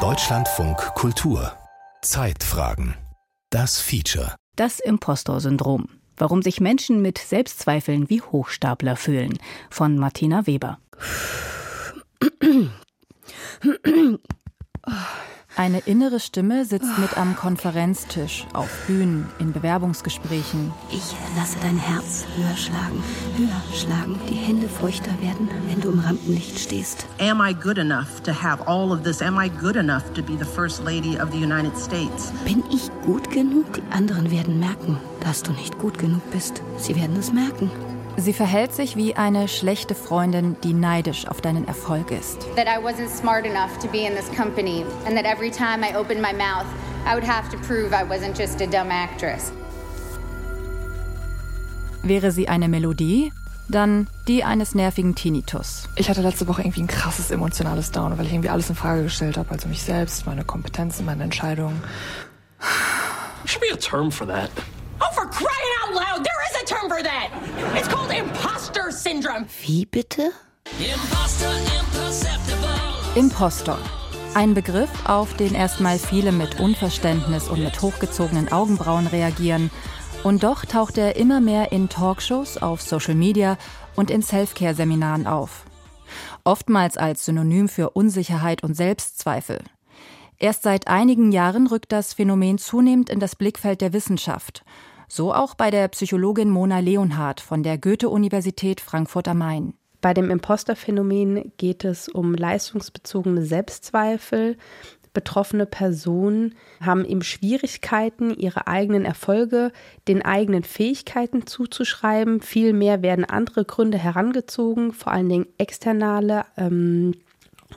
Deutschlandfunk Kultur Zeitfragen Das Feature Das Impostor-Syndrom. Warum sich Menschen mit Selbstzweifeln wie Hochstapler fühlen. Von Martina Weber. Eine innere Stimme sitzt mit am Konferenztisch, auf Bühnen, in Bewerbungsgesprächen. Ich lasse dein Herz höher schlagen, höher schlagen, die Hände feuchter werden, wenn du im Rampenlicht stehst. Am I good enough to have all of this? Am I good enough to be the First Lady of the United States? Bin ich gut genug? Die anderen werden merken, dass du nicht gut genug bist. Sie werden es merken. Sie verhält sich wie eine schlechte Freundin, die neidisch auf deinen Erfolg ist. That I wasn't smart enough to be in this company and that every time I opened my mouth, I would have to prove I wasn't just a dumb actress. Wäre sie eine Melodie, dann die eines nervigen Tinnitus. Ich hatte letzte Woche irgendwie ein krasses emotionales Down, weil ich irgendwie alles in Frage gestellt habe, also mich selbst, meine Kompetenzen, meine Entscheidungen. There should be a term for that. Oh, for crying out loud! Term for that! It's called imposter syndrome. Wie bitte? Impostor. Ein Begriff, auf den erstmal viele mit Unverständnis und mit hochgezogenen Augenbrauen reagieren. Und doch taucht er immer mehr in Talkshows, auf Social Media und in Self-Care-Seminaren auf. Oftmals als Synonym für Unsicherheit und Selbstzweifel. Erst seit einigen Jahren rückt das Phänomen zunehmend in das Blickfeld der Wissenschaft. So auch bei der Psychologin Mona Leonhardt von der Goethe-Universität Frankfurt am Main. Bei dem Imposterphänomen geht es um leistungsbezogene Selbstzweifel. Betroffene Personen haben eben Schwierigkeiten, ihre eigenen Erfolge den eigenen Fähigkeiten zuzuschreiben. Vielmehr werden andere Gründe herangezogen, vor allen Dingen externe ähm,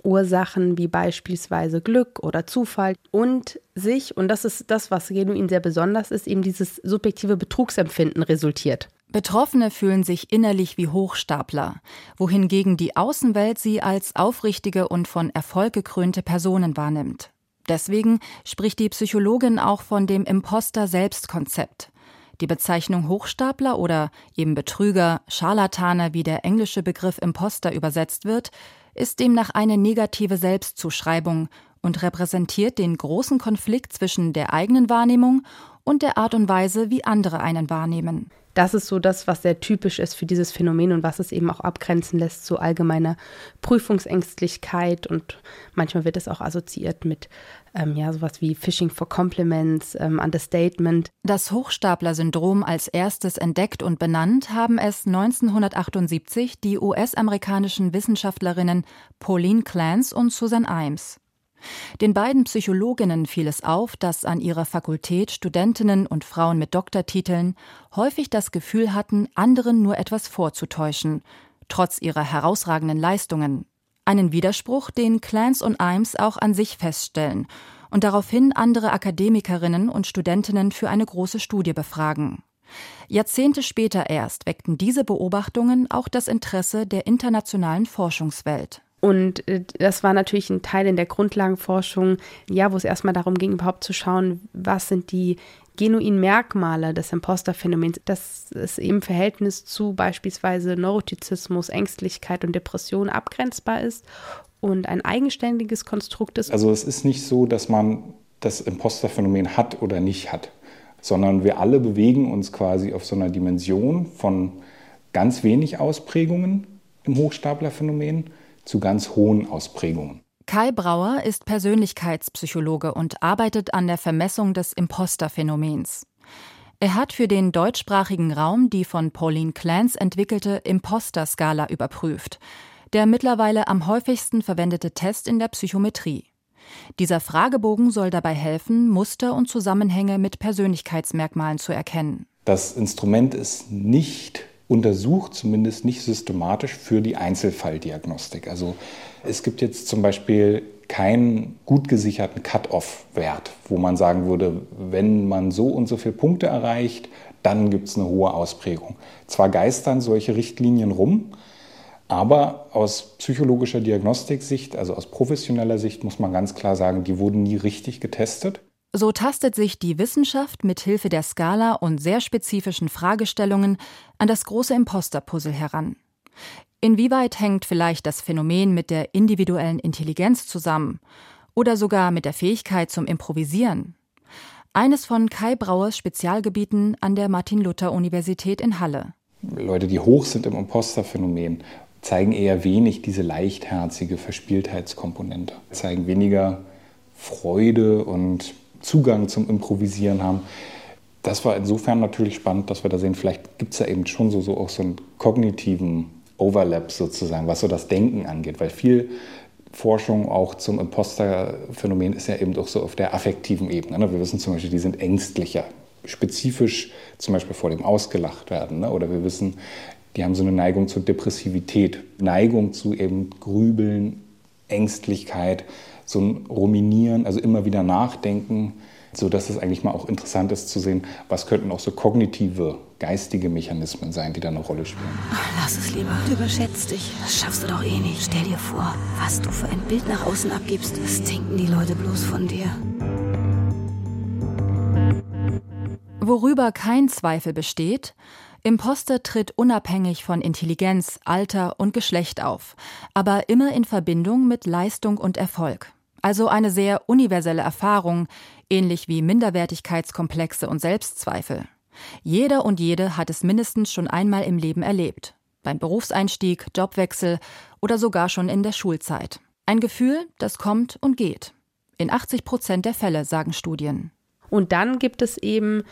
Ursachen wie beispielsweise Glück oder Zufall und sich, und das ist das, was genuin sehr besonders ist, eben dieses subjektive Betrugsempfinden resultiert. Betroffene fühlen sich innerlich wie Hochstapler, wohingegen die Außenwelt sie als aufrichtige und von Erfolg gekrönte Personen wahrnimmt. Deswegen spricht die Psychologin auch von dem Imposter-Selbstkonzept. Die Bezeichnung Hochstapler oder eben Betrüger, Scharlatane, wie der englische Begriff Imposter übersetzt wird, ist demnach eine negative Selbstzuschreibung und repräsentiert den großen Konflikt zwischen der eigenen Wahrnehmung und der Art und Weise, wie andere einen wahrnehmen. Das ist so das, was sehr typisch ist für dieses Phänomen und was es eben auch abgrenzen lässt zu allgemeiner Prüfungsängstlichkeit und manchmal wird es auch assoziiert mit ähm, ja sowas wie Phishing for Compliments, ähm, Understatement. Das Hochstapler-Syndrom als erstes entdeckt und benannt haben es 1978 die US-amerikanischen Wissenschaftlerinnen Pauline Clance und Susan Imes. Den beiden Psychologinnen fiel es auf, dass an ihrer Fakultät Studentinnen und Frauen mit Doktortiteln häufig das Gefühl hatten, anderen nur etwas vorzutäuschen, trotz ihrer herausragenden Leistungen. Einen Widerspruch, den Clans und Imes auch an sich feststellen und daraufhin andere Akademikerinnen und Studentinnen für eine große Studie befragen. Jahrzehnte später erst weckten diese Beobachtungen auch das Interesse der internationalen Forschungswelt. Und äh, das war natürlich ein Teil in der Grundlagenforschung, ja, wo es erstmal darum ging, überhaupt zu schauen, was sind die genuinen Merkmale des Imposterphänomens, dass es im Verhältnis zu beispielsweise Neurotizismus, Ängstlichkeit und Depression abgrenzbar ist und ein eigenständiges Konstrukt ist. Also es ist nicht so, dass man das Imposterphänomen hat oder nicht hat, sondern wir alle bewegen uns quasi auf so einer Dimension von ganz wenig Ausprägungen im Hochstaplerphänomen zu ganz hohen Ausprägungen. Kai Brauer ist Persönlichkeitspsychologe und arbeitet an der Vermessung des Imposterphänomens. Er hat für den deutschsprachigen Raum die von Pauline Clance entwickelte Imposter-Skala überprüft, der mittlerweile am häufigsten verwendete Test in der Psychometrie. Dieser Fragebogen soll dabei helfen, Muster und Zusammenhänge mit Persönlichkeitsmerkmalen zu erkennen. Das Instrument ist nicht untersucht, zumindest nicht systematisch für die Einzelfalldiagnostik. Also es gibt jetzt zum Beispiel keinen gut gesicherten Cut-off-Wert, wo man sagen würde, wenn man so und so viele Punkte erreicht, dann gibt es eine hohe Ausprägung. Zwar geistern solche Richtlinien rum, aber aus psychologischer Diagnostiksicht, also aus professioneller Sicht, muss man ganz klar sagen, die wurden nie richtig getestet. So tastet sich die Wissenschaft mit Hilfe der Skala und sehr spezifischen Fragestellungen an das große Imposter-Puzzle heran. Inwieweit hängt vielleicht das Phänomen mit der individuellen Intelligenz zusammen oder sogar mit der Fähigkeit zum Improvisieren? Eines von Kai Brauers Spezialgebieten an der Martin-Luther-Universität in Halle. Leute, die hoch sind im Imposterphänomen, zeigen eher wenig diese leichtherzige Verspieltheitskomponente, zeigen weniger Freude und Zugang zum Improvisieren haben. Das war insofern natürlich spannend, dass wir da sehen, vielleicht gibt es da eben schon so, so auch so einen kognitiven Overlap sozusagen, was so das Denken angeht, weil viel Forschung auch zum Imposterphänomen ist ja eben auch so auf der affektiven Ebene. Ne? Wir wissen zum Beispiel, die sind ängstlicher, spezifisch zum Beispiel vor dem ausgelacht werden. Ne? Oder wir wissen, die haben so eine Neigung zur Depressivität, Neigung zu eben Grübeln, Ängstlichkeit, so ein Ruminieren, also immer wieder nachdenken, sodass es eigentlich mal auch interessant ist zu sehen, was könnten auch so kognitive geistige Mechanismen sein, die da eine Rolle spielen. Ach, lass es lieber. Du überschätzt dich. Das schaffst du doch eh nicht. Stell dir vor, was du für ein Bild nach außen abgibst, das denken die Leute bloß von dir. Worüber kein Zweifel besteht, Imposter tritt unabhängig von Intelligenz, Alter und Geschlecht auf, aber immer in Verbindung mit Leistung und Erfolg. Also eine sehr universelle Erfahrung, ähnlich wie Minderwertigkeitskomplexe und Selbstzweifel. Jeder und jede hat es mindestens schon einmal im Leben erlebt. Beim Berufseinstieg, Jobwechsel oder sogar schon in der Schulzeit. Ein Gefühl, das kommt und geht. In 80 Prozent der Fälle, sagen Studien. Und dann gibt es eben,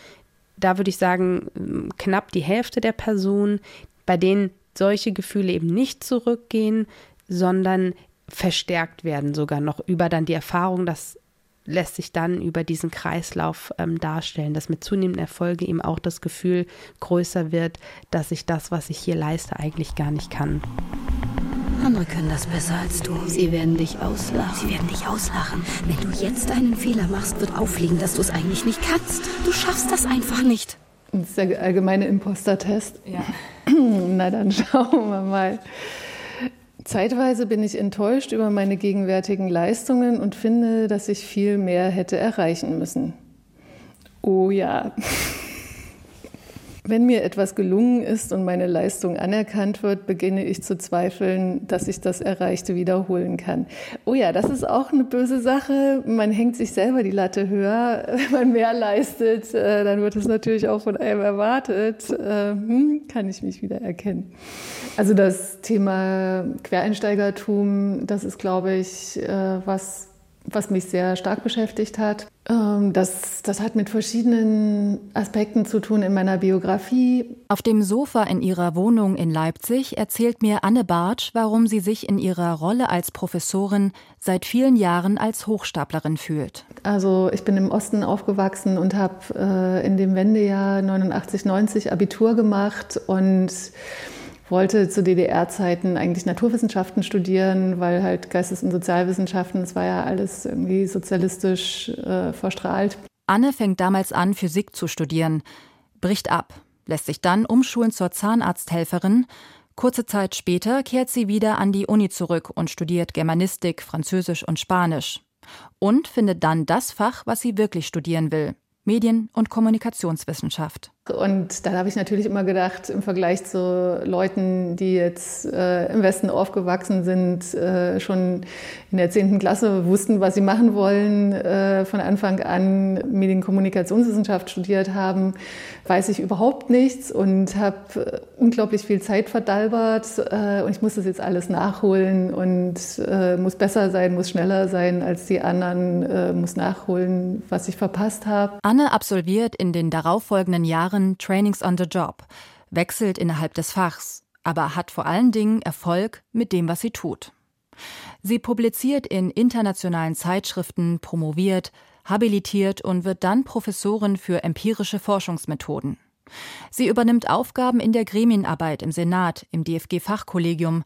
da würde ich sagen, knapp die Hälfte der Personen, bei denen solche Gefühle eben nicht zurückgehen, sondern verstärkt werden, sogar noch über dann die Erfahrung, dass lässt sich dann über diesen Kreislauf ähm, darstellen, dass mit zunehmenden Erfolgen eben auch das Gefühl größer wird, dass ich das, was ich hier leiste, eigentlich gar nicht kann. Andere können das besser als du. Sie werden dich auslachen. Sie werden dich auslachen. Wenn du jetzt einen Fehler machst, wird auffliegen, dass du es eigentlich nicht kannst. Du schaffst das einfach nicht. Das ist der allgemeine Imposter-Test. Ja. Na dann schauen wir mal. Zeitweise bin ich enttäuscht über meine gegenwärtigen Leistungen und finde, dass ich viel mehr hätte erreichen müssen. Oh ja. Wenn mir etwas gelungen ist und meine Leistung anerkannt wird, beginne ich zu zweifeln, dass ich das Erreichte wiederholen kann. Oh ja, das ist auch eine böse Sache. Man hängt sich selber die Latte höher. Wenn man mehr leistet, äh, dann wird es natürlich auch von einem erwartet. Äh, hm, kann ich mich wieder erkennen. Also das Thema Quereinsteigertum, das ist, glaube ich, äh, was was mich sehr stark beschäftigt hat. Ähm, das, das hat mit verschiedenen Aspekten zu tun in meiner Biografie. Auf dem Sofa in ihrer Wohnung in Leipzig erzählt mir Anne Bartsch, warum sie sich in ihrer Rolle als Professorin seit vielen Jahren als Hochstaplerin fühlt. Also ich bin im Osten aufgewachsen und habe äh, in dem Wendejahr 89, 90 Abitur gemacht und wollte zu DDR-Zeiten eigentlich Naturwissenschaften studieren, weil halt Geistes- und Sozialwissenschaften, das war ja alles irgendwie sozialistisch äh, verstrahlt. Anne fängt damals an, Physik zu studieren, bricht ab, lässt sich dann umschulen zur Zahnarzthelferin. Kurze Zeit später kehrt sie wieder an die Uni zurück und studiert Germanistik, Französisch und Spanisch. Und findet dann das Fach, was sie wirklich studieren will, Medien- und Kommunikationswissenschaft. Und dann habe ich natürlich immer gedacht, im Vergleich zu Leuten, die jetzt äh, im Westen aufgewachsen sind, äh, schon in der 10. Klasse wussten, was sie machen wollen, äh, von Anfang an Medienkommunikationswissenschaft studiert haben, weiß ich überhaupt nichts und habe äh, unglaublich viel Zeit verdalbert. Äh, und ich muss das jetzt alles nachholen und äh, muss besser sein, muss schneller sein als die anderen, muss nachholen, was ich verpasst habe. Anne absolviert in den darauffolgenden Jahren Jahren Trainings on the Job, wechselt innerhalb des Fachs, aber hat vor allen Dingen Erfolg mit dem, was sie tut. Sie publiziert in internationalen Zeitschriften, promoviert, habilitiert und wird dann Professorin für empirische Forschungsmethoden. Sie übernimmt Aufgaben in der Gremienarbeit im Senat, im DFG-Fachkollegium.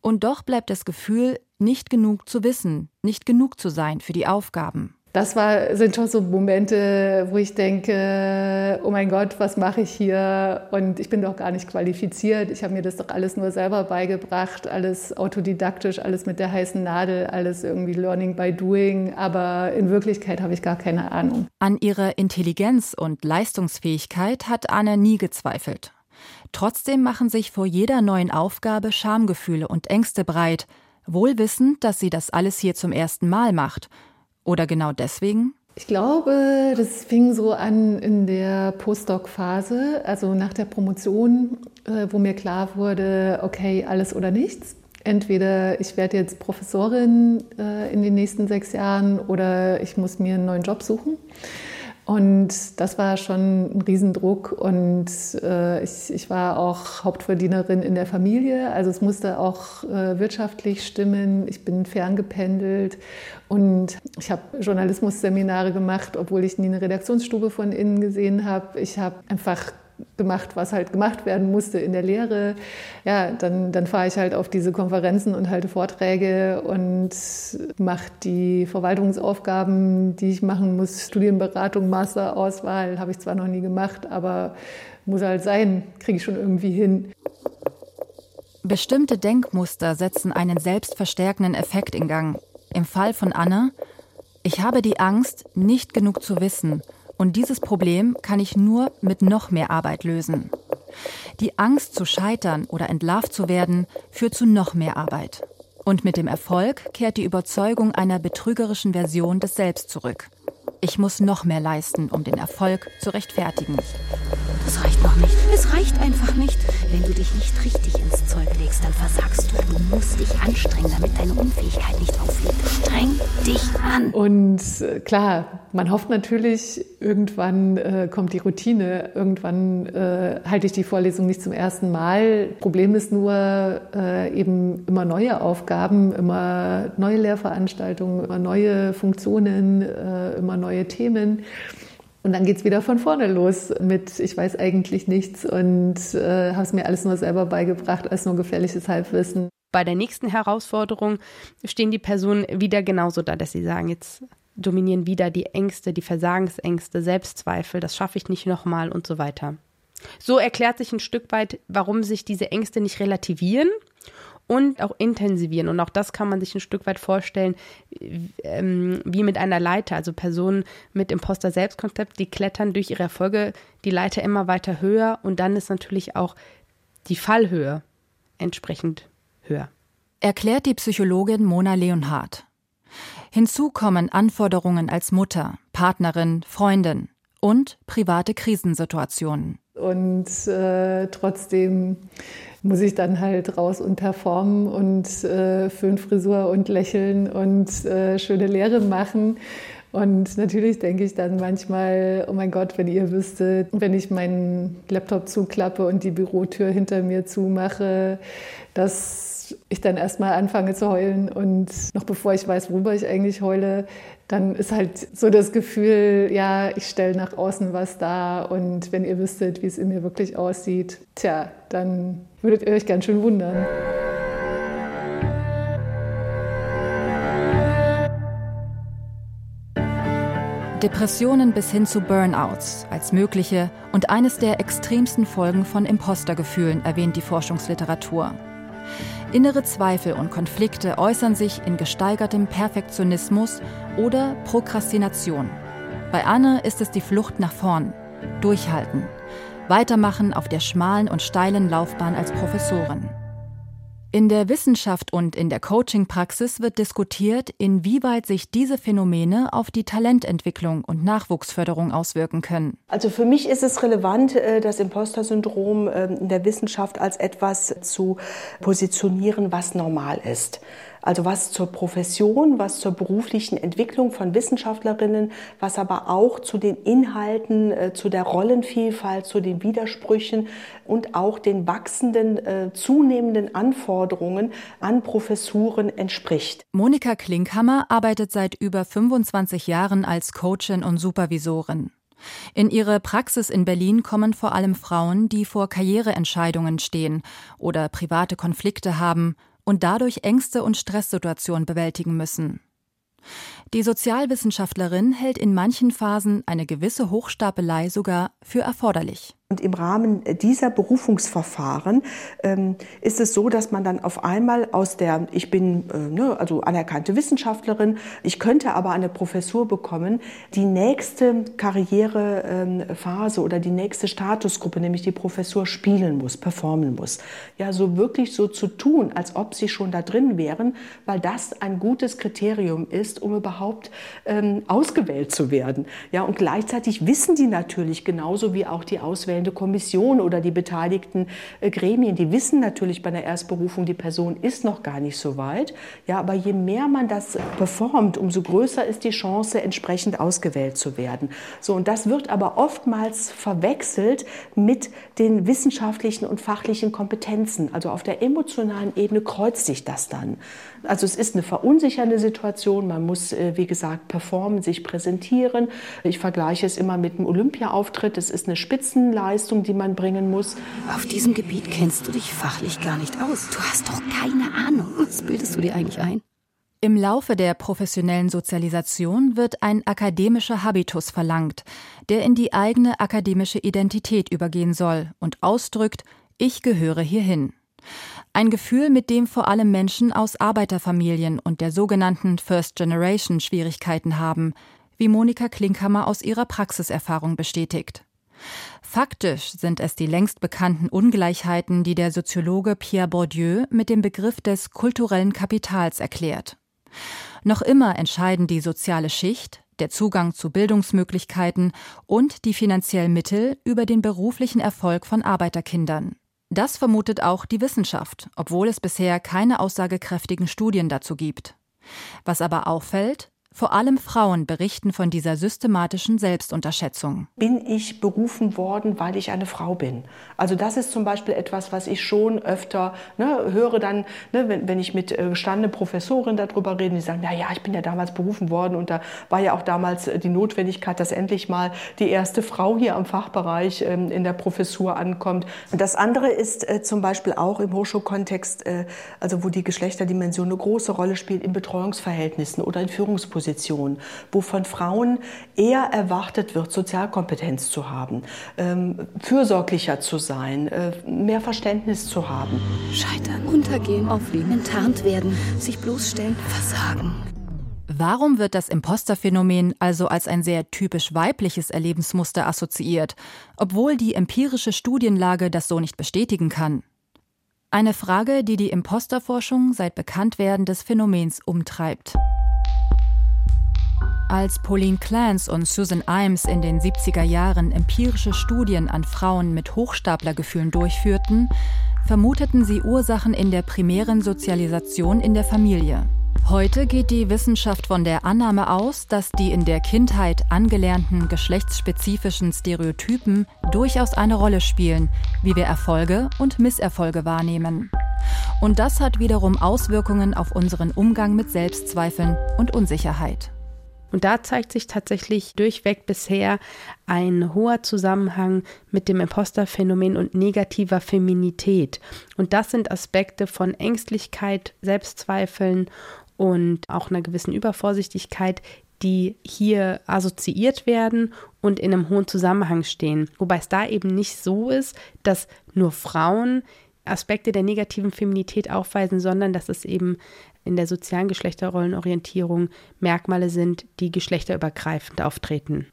Und doch bleibt das Gefühl, nicht genug zu wissen, nicht genug zu sein für die Aufgaben das war, sind schon so Momente, wo ich denke, oh mein Gott, was mache ich hier? Und ich bin doch gar nicht qualifiziert. Ich habe mir das doch alles nur selber beigebracht, alles autodidaktisch, alles mit der heißen Nadel, alles irgendwie Learning by Doing. Aber in Wirklichkeit habe ich gar keine Ahnung. An ihrer Intelligenz und Leistungsfähigkeit hat Anne nie gezweifelt. Trotzdem machen sich vor jeder neuen Aufgabe Schamgefühle und Ängste breit, wohl wissend, dass sie das alles hier zum ersten Mal macht. Oder genau deswegen? Ich glaube, das fing so an in der Postdoc-Phase, also nach der Promotion, äh, wo mir klar wurde, okay, alles oder nichts. Entweder ich werde jetzt Professorin äh, in den nächsten sechs Jahren oder ich muss mir einen neuen Job suchen. Und das war schon ein Riesendruck und äh, ich, ich, war auch Hauptverdienerin in der Familie, also es musste auch äh, wirtschaftlich stimmen. Ich bin ferngependelt und ich habe Journalismusseminare gemacht, obwohl ich nie eine Redaktionsstube von innen gesehen habe. Ich habe einfach gemacht, was halt gemacht werden musste in der Lehre. Ja, dann, dann fahre ich halt auf diese Konferenzen und halte Vorträge und mache die Verwaltungsaufgaben, die ich machen muss. Studienberatung, Masterauswahl habe ich zwar noch nie gemacht, aber muss halt sein, kriege ich schon irgendwie hin. Bestimmte Denkmuster setzen einen selbstverstärkenden Effekt in Gang. Im Fall von Anna, ich habe die Angst, nicht genug zu wissen und dieses Problem kann ich nur mit noch mehr Arbeit lösen. Die Angst zu scheitern oder entlarvt zu werden führt zu noch mehr Arbeit. Und mit dem Erfolg kehrt die Überzeugung einer betrügerischen Version des Selbst zurück. Ich muss noch mehr leisten, um den Erfolg zu rechtfertigen. Das reicht noch nicht. Es reicht einfach nicht. Wenn du dich nicht richtig ins Zeug legst, dann versagst du. Du musst dich anstrengen, damit deine Unfähigkeit nicht auffliegt. Streng dich an. Und äh, klar, man hofft natürlich, irgendwann äh, kommt die Routine. Irgendwann äh, halte ich die Vorlesung nicht zum ersten Mal. Problem ist nur äh, eben immer neue Aufgaben, immer neue Lehrveranstaltungen, immer neue Funktionen, äh, immer neue Themen. Und dann geht es wieder von vorne los mit, ich weiß eigentlich nichts und äh, habe es mir alles nur selber beigebracht, als nur gefährliches Halbwissen. Bei der nächsten Herausforderung stehen die Personen wieder genauso da, dass sie sagen, jetzt dominieren wieder die Ängste, die Versagensängste, Selbstzweifel, das schaffe ich nicht nochmal und so weiter. So erklärt sich ein Stück weit, warum sich diese Ängste nicht relativieren und auch intensivieren. Und auch das kann man sich ein Stück weit vorstellen, ähm, wie mit einer Leiter. Also Personen mit Imposter-Selbstkonzept, die klettern durch ihre Erfolge die Leiter immer weiter höher und dann ist natürlich auch die Fallhöhe entsprechend höher. Erklärt die Psychologin Mona Leonhardt. Hinzu kommen Anforderungen als Mutter, Partnerin, Freundin und private Krisensituationen. Und äh, trotzdem muss ich dann halt raus und performen und äh, Föhnfrisur und lächeln und äh, schöne Lehre machen. Und natürlich denke ich dann manchmal, oh mein Gott, wenn ihr wüsstet, wenn ich meinen Laptop zuklappe und die Bürotür hinter mir zumache, dass ich dann erstmal anfange zu heulen und noch bevor ich weiß, worüber ich eigentlich heule, dann ist halt so das Gefühl, ja, ich stelle nach außen was dar und wenn ihr wüsstet, wie es in mir wirklich aussieht, tja, dann würdet ihr euch ganz schön wundern. Depressionen bis hin zu Burnouts als mögliche und eines der extremsten Folgen von Impostergefühlen erwähnt die Forschungsliteratur. Innere Zweifel und Konflikte äußern sich in gesteigertem Perfektionismus oder Prokrastination. Bei Anne ist es die Flucht nach vorn, durchhalten, weitermachen auf der schmalen und steilen Laufbahn als Professorin. In der Wissenschaft und in der Coaching-Praxis wird diskutiert, inwieweit sich diese Phänomene auf die Talententwicklung und Nachwuchsförderung auswirken können. Also für mich ist es relevant, äh, das Imposter-Syndrom ähm, in der Wissenschaft als etwas zu positionieren, was normal ist. Also was zur Profession, was zur beruflichen Entwicklung von Wissenschaftlerinnen, was aber auch zu den Inhalten, äh, zu der Rollenvielfalt, zu den Widersprüchen und auch den wachsenden, äh, zunehmenden Anforderungen an Professuren entspricht. Monika Klinkhammer arbeitet seit über 25 Jahren als Coachin und Supervisorin. In ihre Praxis in Berlin kommen vor allem Frauen, die vor Karriereentscheidungen stehen oder private Konflikte haben und dadurch Ängste und Stresssituationen bewältigen müssen. Die Sozialwissenschaftlerin hält in manchen Phasen eine gewisse Hochstapelei sogar für erforderlich. Und im Rahmen dieser Berufungsverfahren ähm, ist es so, dass man dann auf einmal aus der, ich bin äh, ne, also anerkannte Wissenschaftlerin, ich könnte aber eine Professur bekommen, die nächste Karrierephase ähm, oder die nächste Statusgruppe, nämlich die Professur, spielen muss, performen muss. Ja, so wirklich so zu tun, als ob sie schon da drin wären, weil das ein gutes Kriterium ist, um überhaupt ähm, ausgewählt zu werden. Ja, und gleichzeitig wissen die natürlich genauso wie auch die Auswählenden, ausstellende Kommission oder die beteiligten äh, Gremien, die wissen natürlich bei der Erstberufung, die Person ist noch gar nicht so weit. Ja, aber je mehr man das performt, umso größer ist die Chance, entsprechend ausgewählt zu werden. So, und das wird aber oftmals verwechselt mit den wissenschaftlichen und fachlichen Kompetenzen. Also auf der emotionalen Ebene kreuzt sich das dann. Also es ist eine verunsichernde Situation. Man muss, äh, wie gesagt, performen, sich präsentieren. Ich vergleiche es immer mit einem Olympia-Auftritt. Es ist eine Spitzenleistung, die man bringen muss. Auf diesem Gebiet kennst du dich fachlich gar nicht aus. Du hast doch keine Ahnung. Was bildest du dir eigentlich ein? Im Laufe der professionellen Sozialisation wird ein akademischer Habitus verlangt, der in die eigene akademische Identität übergehen soll und ausdrückt, ich gehöre hierhin. Ein Gefühl, mit dem vor allem Menschen aus Arbeiterfamilien und der sogenannten First Generation Schwierigkeiten haben, wie Monika Klinkhammer aus ihrer Praxiserfahrung bestätigt. Faktisch sind es die längst bekannten Ungleichheiten, die der Soziologe Pierre Bourdieu mit dem Begriff des kulturellen Kapitals erklärt. Noch immer entscheiden die soziale Schicht, der Zugang zu Bildungsmöglichkeiten und die finanziellen Mittel über den beruflichen Erfolg von Arbeiterkindern. Das vermutet auch die Wissenschaft, obwohl es bisher keine aussagekräftigen Studien dazu gibt. Was aber auffällt, vor allem Frauen berichten von dieser systematischen Selbstunterschätzung. Bin ich berufen worden, weil ich eine Frau bin? Also das ist zum Beispiel etwas, was ich schon öfter ne, höre dann, ne, wenn, wenn, ich mit äh, gestandenen Professoren darüber rede, die sagen, na ja, ich bin ja damals berufen worden und da war ja auch damals äh, die Notwendigkeit, dass endlich mal die erste Frau hier am Fachbereich ähm, in der Professur ankommt. Das andere ist äh, zum Beispiel auch im Hochschulkontext, äh, also wo die Geschlechterdimension eine große Rolle spielt in Betreuungsverhältnissen oder in Führungspositionen. Position, wo von Frauen eher erwartet wird, Sozialkompetenz zu haben, ähm, fürsorglicher zu sein, äh, mehr Verständnis zu haben. Scheitern, untergehen, aufliegen, enttarnt werden, sich bloßstellen, versagen. Warum wird das Imposterphänomen also als ein sehr typisch weibliches Erlebensmuster assoziiert, obwohl die empirische Studienlage das so nicht bestätigen kann? Eine Frage, die die Imposterforschung seit Bekanntwerden des Phänomens umtreibt. Als Pauline Clance und Susan Imes in den 70er Jahren empirische Studien an Frauen mit Hochstaplergefühlen durchführten, vermuteten sie Ursachen in der primären Sozialisation in der Familie. Heute geht die Wissenschaft von der Annahme aus, dass die in der Kindheit angelernten geschlechtsspezifischen Stereotypen durchaus eine Rolle spielen, wie wir Erfolge und Misserfolge wahrnehmen. Und das hat wiederum Auswirkungen auf unseren Umgang mit Selbstzweifeln und Unsicherheit. Und da zeigt sich tatsächlich durchweg bisher ein hoher Zusammenhang mit dem Imposterphänomen und negativer Feminität. Und das sind Aspekte von Ängstlichkeit, Selbstzweifeln und auch einer gewissen Übervorsichtigkeit, die hier assoziiert werden und in einem hohen Zusammenhang stehen. Wobei es da eben nicht so ist, dass nur Frauen Aspekte der negativen Feminität aufweisen, sondern dass es eben in der sozialen Geschlechterrollenorientierung Merkmale sind, die geschlechterübergreifend auftreten.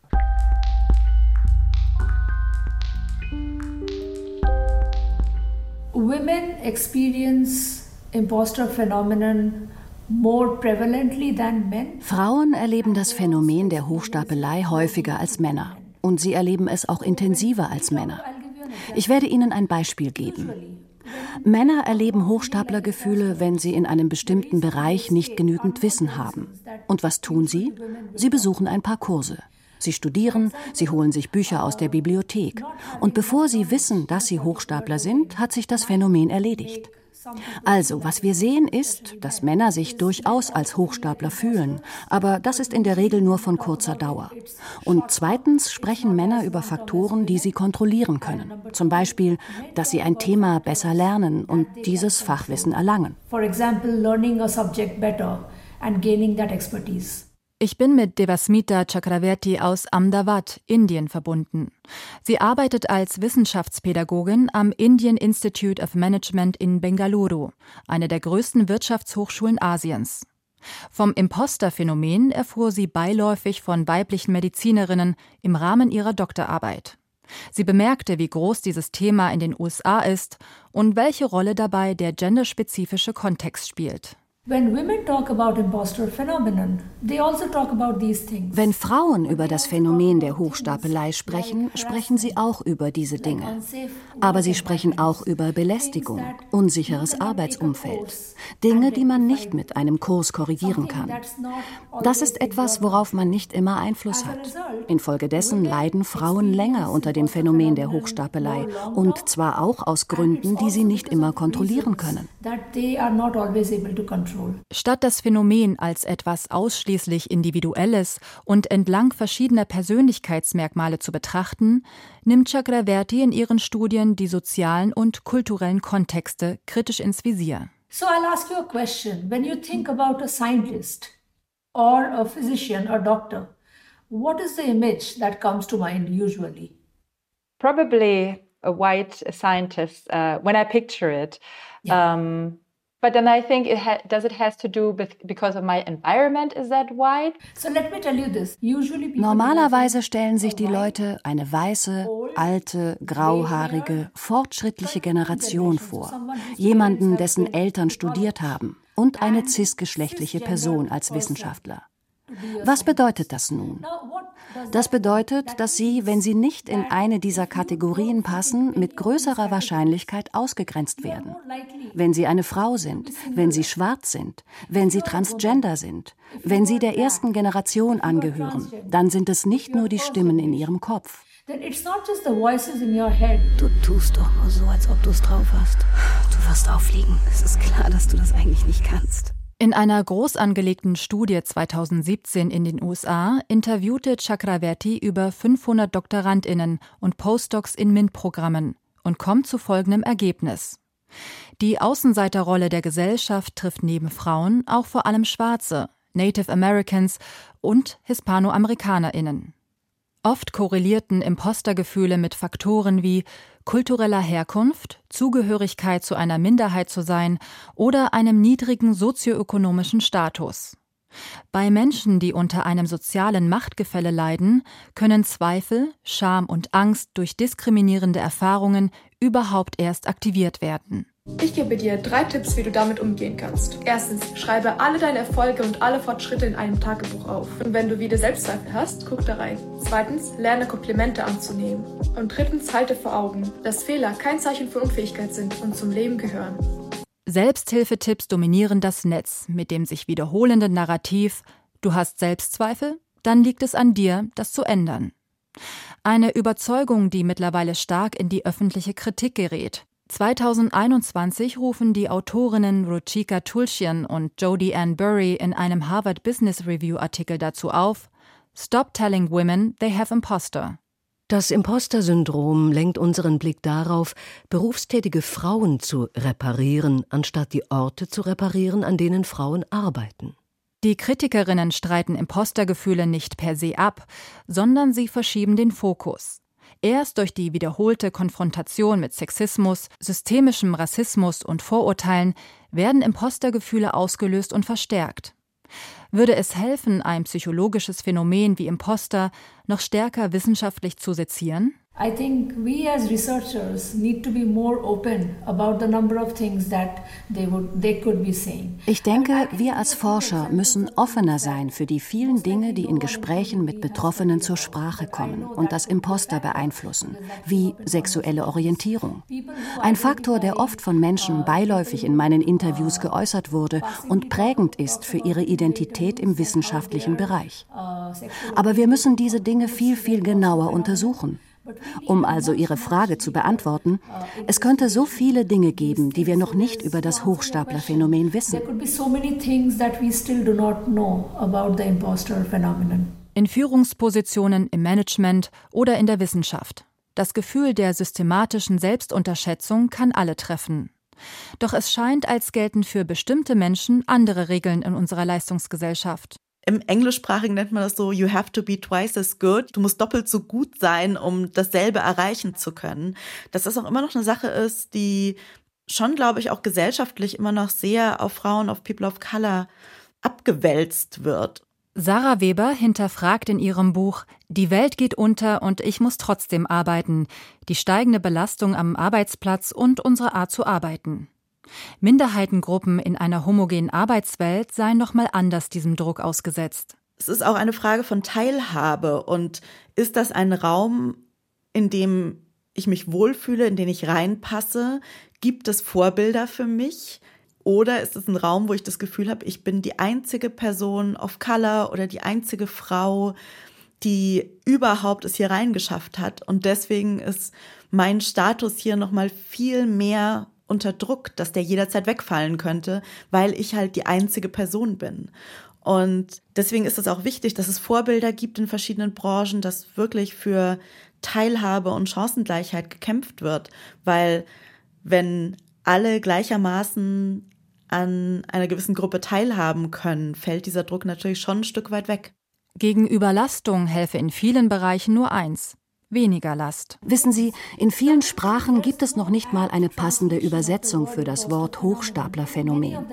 Women experience imposter phenomenon Frauen erleben das Phänomen der Hochstapelei häufiger als Männer. Und sie erleben es auch intensiver als Männer. Ich werde Ihnen ein Beispiel geben. Männer erleben Hochstaplergefühle, wenn sie in einem bestimmten Bereich nicht genügend Wissen haben. Und was tun sie? Sie besuchen ein paar Kurse. Sie studieren, sie holen sich Bücher aus der Bibliothek. Und bevor sie wissen, dass sie Hochstapler sind, hat sich das Phänomen erledigt. Also, was wir sehen ist, dass Männer sich durchaus als Hochstapler fühlen, aber das ist in der Regel nur von kurzer Dauer. Und zweitens sprechen Männer über Faktoren, die sie kontrollieren können. Zum Beispiel, dass sie ein Thema besser lernen und dieses Fachwissen erlangen. For example, learning a subject better and gaining that expertise. Ich bin mit Devasmita Chakraverti aus Ahmedabad, Indien, verbunden. Sie arbeitet als Wissenschaftspädagogin am Indian Institute of Management in Bengaluru, eine der größten Wirtschaftshochschulen Asiens. Vom Imposter-Phänomen erfuhr sie beiläufig von weiblichen Medizinerinnen im Rahmen ihrer Doktorarbeit. Sie bemerkte, wie groß dieses Thema in den USA ist und welche Rolle dabei der genderspezifische Kontext spielt. Also Wenn Frauen über das Phänomen der Hochstapelei sprechen, sprechen sie auch über diese Dinge. Aber sie sprechen auch über Belästigung, unsicheres Arbeitsumfeld, Dinge, die man nicht mit einem Kurs korrigieren kann. Das ist etwas, worauf man nicht immer Einfluss hat. Infolgedessen leiden Frauen länger unter dem Phänomen der Hochstapelei und zwar auch aus Gründen, die sie nicht immer kontrollieren können. Statt das Phänomen als etwas ausschließlich Individuelles und entlang verschiedener Persönlichkeitsmerkmale zu betrachten, nimmt Chakraverti in ihren Studien die sozialen und kulturellen Kontexte kritisch ins Visier. So I'll ask you a question. When you think about a scientist or a physician or doctor, what is the image that comes to mind usually? Probably a white scientist uh, when I picture it. Yeah. Um, But then I think it ha- does it has to do with because of my environment is that white? So let me tell you this. Usually Normalerweise stellen sich die Leute eine weiße, alte, grauhaarige, fortschrittliche Generation vor. Jemanden, dessen Eltern studiert haben und eine cisgeschlechtliche Person als Wissenschaftler. Was bedeutet das nun? Das bedeutet, dass sie, wenn sie nicht in eine dieser Kategorien passen, mit größerer Wahrscheinlichkeit ausgegrenzt werden. Wenn sie eine Frau sind, wenn sie schwarz sind, wenn sie transgender sind, wenn sie der ersten Generation angehören, dann sind es nicht nur die Stimmen in ihrem Kopf. Du tust doch nur so, als ob du es drauf hast. Du wirst auffliegen. Es ist klar, dass du das eigentlich nicht kannst. In einer groß angelegten Studie 2017 in den USA interviewte Chakraverti über 500 Doktorandinnen und Postdocs in MINT-Programmen und kommt zu folgendem Ergebnis. Die Außenseiterrolle der Gesellschaft trifft neben Frauen auch vor allem Schwarze, Native Americans und Hispanoamerikanerinnen. Oft korrelierten Impostergefühle mit Faktoren wie kultureller Herkunft, Zugehörigkeit zu einer Minderheit zu sein oder einem niedrigen sozioökonomischen Status. Bei Menschen, die unter einem sozialen Machtgefälle leiden, können Zweifel, Scham und Angst durch diskriminierende Erfahrungen überhaupt erst aktiviert werden. Ich gebe dir drei Tipps, wie du damit umgehen kannst. Erstens, schreibe alle deine Erfolge und alle Fortschritte in einem Tagebuch auf. Und wenn du wieder Selbstzweifel hast, guck da rein. Zweitens, lerne Komplimente anzunehmen. Und drittens, halte vor Augen, dass Fehler kein Zeichen für Unfähigkeit sind und zum Leben gehören. Selbsthilfetipps dominieren das Netz mit dem sich wiederholenden Narrativ Du hast Selbstzweifel? Dann liegt es an dir, das zu ändern. Eine Überzeugung, die mittlerweile stark in die öffentliche Kritik gerät. 2021 rufen die Autorinnen Ruchika Tulsian und Jodie Ann Burry in einem Harvard Business Review Artikel dazu auf, Stop telling women they have imposter. Das Imposter-Syndrom lenkt unseren Blick darauf, berufstätige Frauen zu reparieren, anstatt die Orte zu reparieren, an denen Frauen arbeiten. Die Kritikerinnen streiten Impostergefühle nicht per se ab, sondern sie verschieben den Fokus. Erst durch die wiederholte Konfrontation mit Sexismus, systemischem Rassismus und Vorurteilen werden Impostergefühle ausgelöst und verstärkt. Würde es helfen, ein psychologisches Phänomen wie Imposter noch stärker wissenschaftlich zu sezieren? I think we as researchers need to be more open about the number of things that they would they could be saying. Ich denke, wir als Forscher müssen offener sein für die vielen Dinge, die in Gesprächen mit Betroffenen zur Sprache kommen und das Imposter beeinflussen, wie sexuelle Orientierung. Ein Faktor, der oft von Menschen beiläufig in meinen Interviews geäußert wurde und prägend ist für ihre Identität im wissenschaftlichen Bereich. Aber wir müssen diese Dinge viel, viel genauer untersuchen. Um also Ihre Frage zu beantworten, es könnte so viele Dinge geben, die wir noch nicht über das Hochstaplerphänomen wissen. In Führungspositionen im Management oder in der Wissenschaft. Das Gefühl der systematischen Selbstunterschätzung kann alle treffen. Doch es scheint, als gelten für bestimmte Menschen andere Regeln in unserer Leistungsgesellschaft. Im Englischsprachigen nennt man das so, you have to be twice as good. Du musst doppelt so gut sein, um dasselbe erreichen zu können. Dass das auch immer noch eine Sache ist, die schon, glaube ich, auch gesellschaftlich immer noch sehr auf Frauen, auf People of Color abgewälzt wird. Sarah Weber hinterfragt in ihrem Buch Die Welt geht unter und ich muss trotzdem arbeiten, die steigende Belastung am Arbeitsplatz und unsere Art zu arbeiten. Minderheitengruppen in einer homogenen Arbeitswelt seien nochmal anders diesem Druck ausgesetzt. Es ist auch eine Frage von Teilhabe und ist das ein Raum, in dem ich mich wohlfühle, in den ich reinpasse? Gibt es Vorbilder für mich? Oder ist es ein Raum, wo ich das Gefühl habe, ich bin die einzige Person of Color oder die einzige Frau, die überhaupt es hier reingeschafft hat. Und deswegen ist mein Status hier nochmal viel mehr unter Druck, dass der jederzeit wegfallen könnte, weil ich halt die einzige Person bin. Und deswegen ist es auch wichtig, dass es Vorbilder gibt in verschiedenen Branchen, dass wirklich für Teilhabe und Chancengleichheit gekämpft wird, weil wenn alle gleichermaßen an einer gewissen Gruppe teilhaben können, fällt dieser Druck natürlich schon ein Stück weit weg. Gegen Überlastung helfe in vielen Bereichen nur eins, weniger Last. Wissen Sie, in vielen Sprachen gibt es noch nicht mal eine passende Übersetzung für das Wort Hochstaplerphänomen.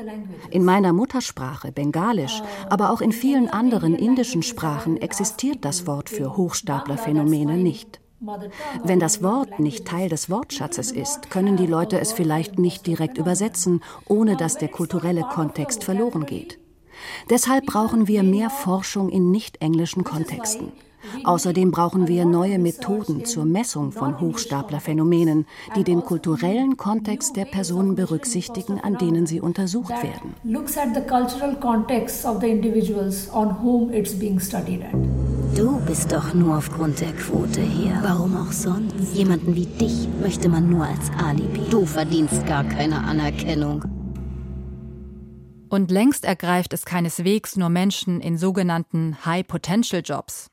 In meiner Muttersprache, Bengalisch, aber auch in vielen anderen indischen Sprachen existiert das Wort für Hochstaplerphänomene nicht. Wenn das Wort nicht Teil des Wortschatzes ist, können die Leute es vielleicht nicht direkt übersetzen, ohne dass der kulturelle Kontext verloren geht. Deshalb brauchen wir mehr Forschung in nicht-englischen Kontexten. Außerdem brauchen wir neue Methoden zur Messung von Hochstaplerphänomenen, die den kulturellen Kontext der Personen berücksichtigen, an denen sie untersucht werden. Du bist doch nur aufgrund der Quote hier. Warum auch sonst? Jemanden wie dich möchte man nur als Alibi. Du verdienst gar keine Anerkennung. Und längst ergreift es keineswegs nur Menschen in sogenannten High-Potential-Jobs.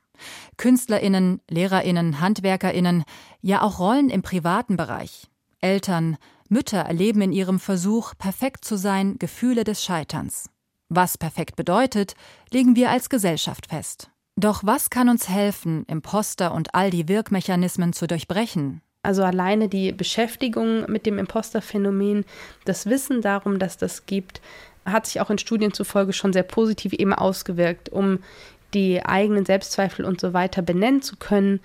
Künstlerinnen, Lehrerinnen, Handwerkerinnen, ja auch Rollen im privaten Bereich. Eltern, Mütter erleben in ihrem Versuch, perfekt zu sein, Gefühle des Scheiterns. Was perfekt bedeutet, legen wir als Gesellschaft fest. Doch was kann uns helfen, Imposter und all die Wirkmechanismen zu durchbrechen? Also alleine die Beschäftigung mit dem Imposterphänomen, das Wissen darum, dass das gibt, hat sich auch in Studien zufolge schon sehr positiv eben ausgewirkt, um die eigenen Selbstzweifel und so weiter benennen zu können,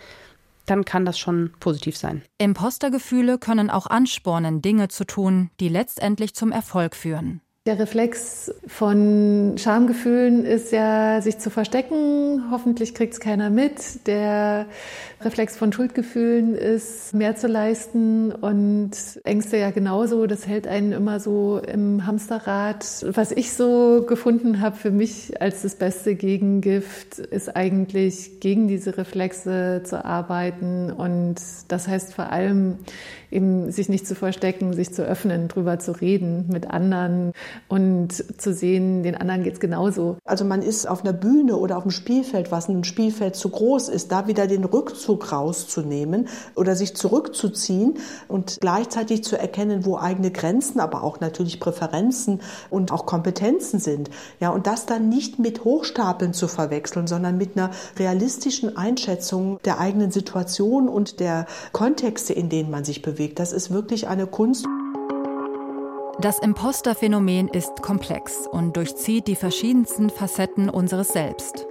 dann kann das schon positiv sein. Impostergefühle können auch anspornen, Dinge zu tun, die letztendlich zum Erfolg führen. Der Reflex von Schamgefühlen ist ja, sich zu verstecken. Hoffentlich kriegt es keiner mit. Der Reflex von Schuldgefühlen ist, mehr zu leisten und Ängste ja genauso. Das hält einen immer so im Hamsterrad. Was ich so gefunden habe für mich als das beste Gegengift, ist eigentlich gegen diese Reflexe zu arbeiten. Und das heißt vor allem eben sich nicht zu verstecken, sich zu öffnen, drüber zu reden mit anderen und zu sehen, den anderen geht es genauso. Also man ist auf einer Bühne oder auf einem Spielfeld, was ein Spielfeld zu groß ist, da wieder den Rückzug rauszunehmen oder sich zurückzuziehen und gleichzeitig zu erkennen, wo eigene Grenzen, aber auch natürlich Präferenzen und auch Kompetenzen sind. Ja, und das dann nicht mit Hochstapeln zu verwechseln, sondern mit einer realistischen Einschätzung der eigenen Situation und der Kontexte, in denen man sich bewegt. Das ist wirklich eine Kunst. Das Imposterphänomen ist komplex und durchzieht die verschiedensten Facetten unseres Selbst.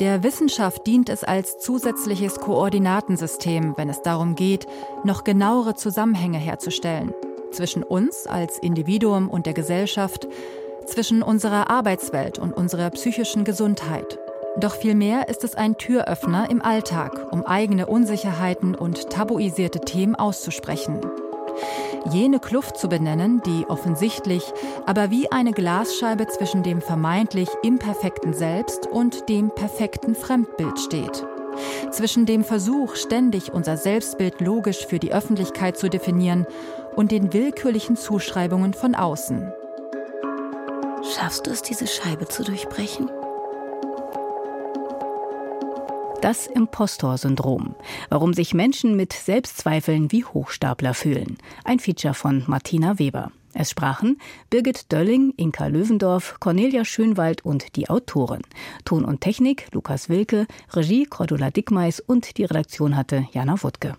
Der Wissenschaft dient es als zusätzliches Koordinatensystem, wenn es darum geht, noch genauere Zusammenhänge herzustellen. Zwischen uns als Individuum und der Gesellschaft, zwischen unserer Arbeitswelt und unserer psychischen Gesundheit. Doch vielmehr ist es ein Türöffner im Alltag, um eigene Unsicherheiten und tabuisierte Themen auszusprechen jene Kluft zu benennen, die offensichtlich, aber wie eine Glasscheibe zwischen dem vermeintlich imperfekten Selbst und dem perfekten Fremdbild steht. Zwischen dem Versuch, ständig unser Selbstbild logisch für die Öffentlichkeit zu definieren und den willkürlichen Zuschreibungen von außen. Schaffst du es, diese Scheibe zu durchbrechen? Das Impostor-Syndrom. Warum sich Menschen mit Selbstzweifeln wie Hochstapler fühlen. Ein Feature von Martina Weber. Es sprachen Birgit Dölling, Inka Löwendorf, Cornelia Schönwald und die Autoren. Ton und Technik Lukas Wilke, Regie Cordula Dickmeis und die Redaktion hatte Jana Wuttke.